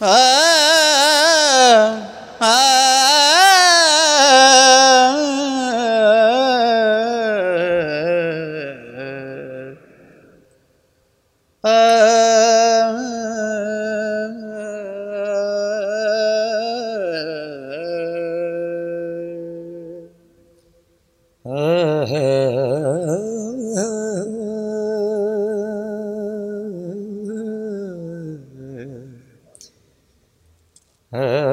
آہ تیرے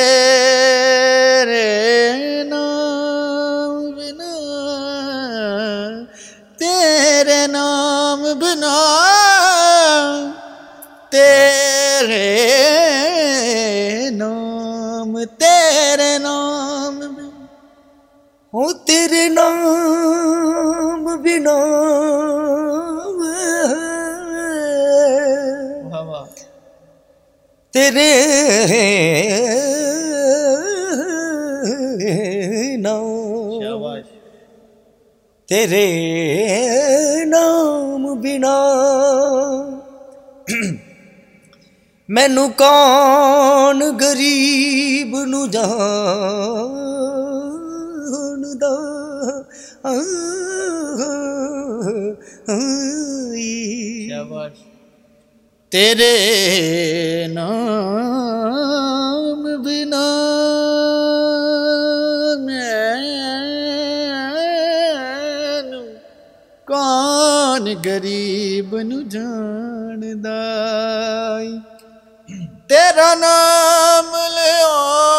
تیرے نام بنا تیرے نام بنا تیرے نام تیرے نام بنا ہو تیرے نام بنا تیرے تیرے نام بنا۔ مینو کون غریب نو جان دا تیرے نام کون غریب نو جان دائی تیرا نام لیا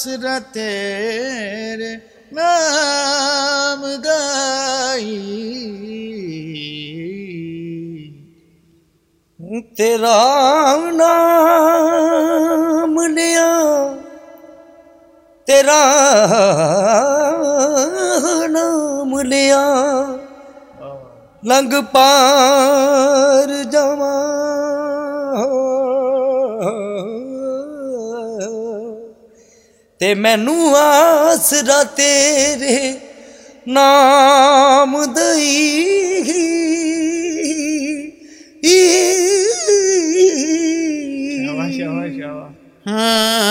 آسرا تیرے نام گائی۔ تیرا نام لیا تیرا نام لیا۔ لنگ پار مینو آس رے نام دہی شا شا ہاں۔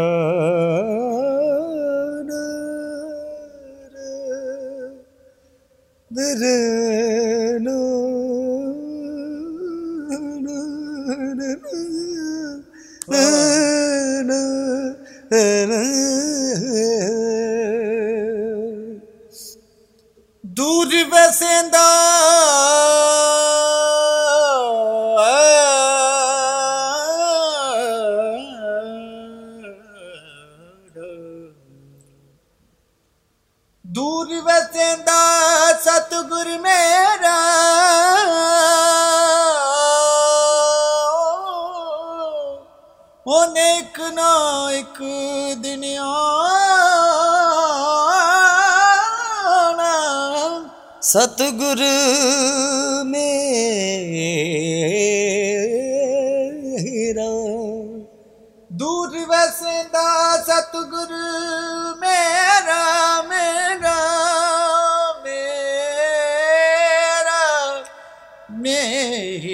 ستگر میرا دور وسدا ستگر میرا میرا میرا میرا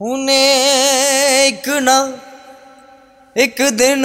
انہیں ایک نہ ایک دن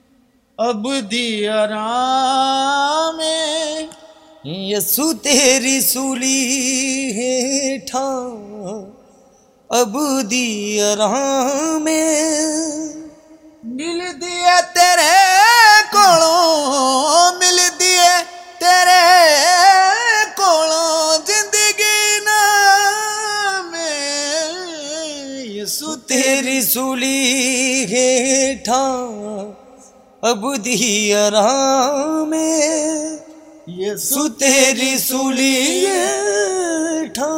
اب دیارا میں یسو تیری سولی ہے ٹھا اب میں مل دیا تیرے کوڑوں مل دیا تیرے کوڑوں زندگی نا میں یسو تیری سولی ہے ابدھی آرام یہ سو تیری سلی ٹھا۔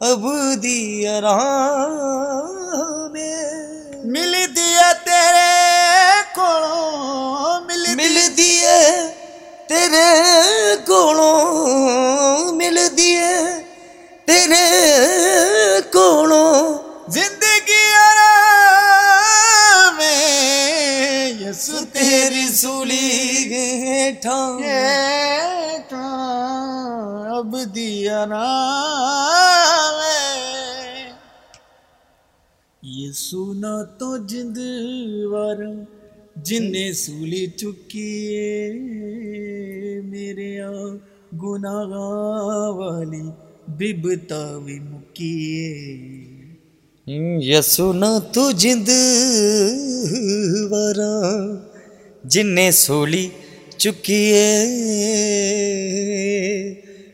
ابدھی آرام مل دیا تیرے کو مل دیا۔ تیرے کو یہ سونا تو جند وار جن سولی چکی میرے آ گناہ والی ببتا بھی مکیے یسونا تو جند وارا جن سولی چکی ہے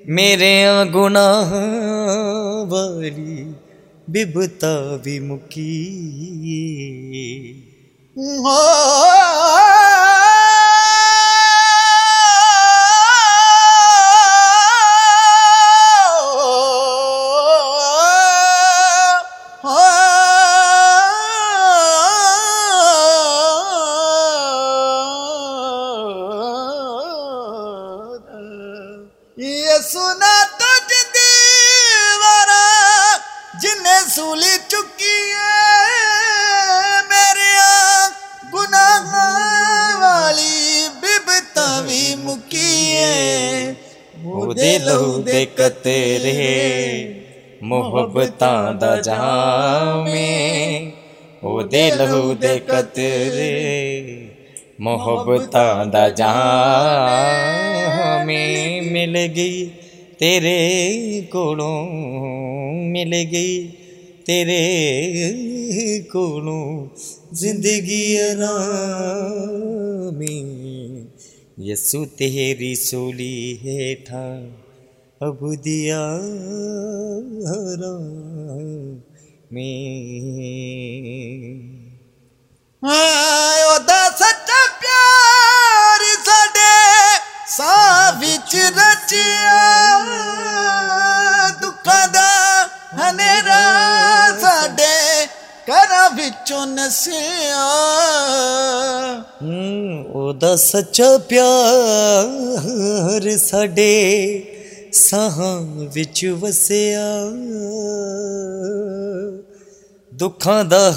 میرے گناہ والی ببتا بھی مکی۔ یہ سنا تو دیوارا جنہیں سولی چکی ہے میرے گناہ والی ببتاوی مکی ہے۔ وہ دے لہو دے کتیرے محبتاں دا جہاں میں۔ وہ دے لہو دے کتیرے محبتاں دا جہاں میں مل گئی، تیرے کولوں مل گئی، تیرے کولوں زندگی میں یسو، تیری سولی ہے تھا اب دیا میں ਸਾਹ ਵਿੱਚ ਰਚਿਆ ਦੁੱਖਾਂ ਦਾ ਹਨੇਰਾ ਸਾਡੇ ਘਰਾਂ ਵਿੱਚੋਂ ਨਸਿਆ ਹੂੰ ਉਹਦਾ ਸੱਚਾ ਪਿਆਰ ਸਾਡੇ ਸਾਹਾਂ ਵਿੱਚ ਵਸਿਆ ਦੁੱਖਾਂ ਦਾ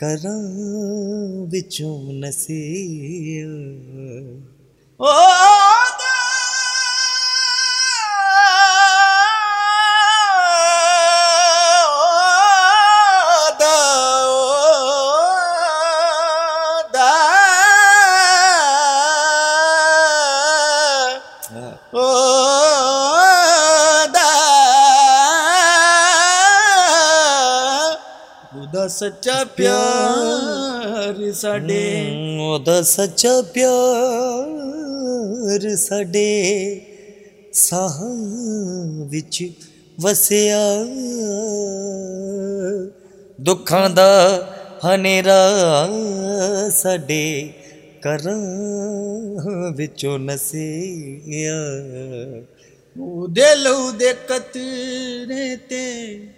کراں وچوں نصیب او ਉਹਦਾ ਸੱਚਾ ਪਿਆਰ ਸਾਡੇ ਹਮ, ਉਹਦਾ ਸੱਚਾ ਪਿਆਰ ਸਾਡੇ ਸਾਹਾਂ ਵਿੱਚ ਵਸਿਆ ਦੁੱਖਾਂ ਦਾ ਹਨੇਰਾ ਸਾਡੇ ਘਰਾਂ دلو رہتے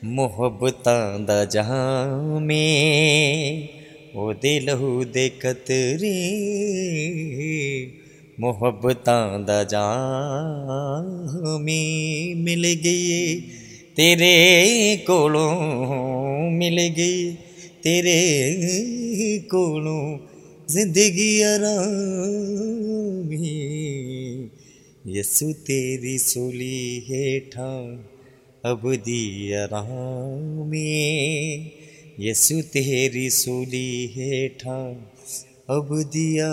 محبتاں دا جہاں میں او دلو دے قطرے محبت دا جہاں میں مل گئی تیرے کولوں مل گئی تیرے کولوں زندگی آرام یسو تیری سولی ہٹھان ابودیا ری یسو تری سولی ہٹھان ابودیا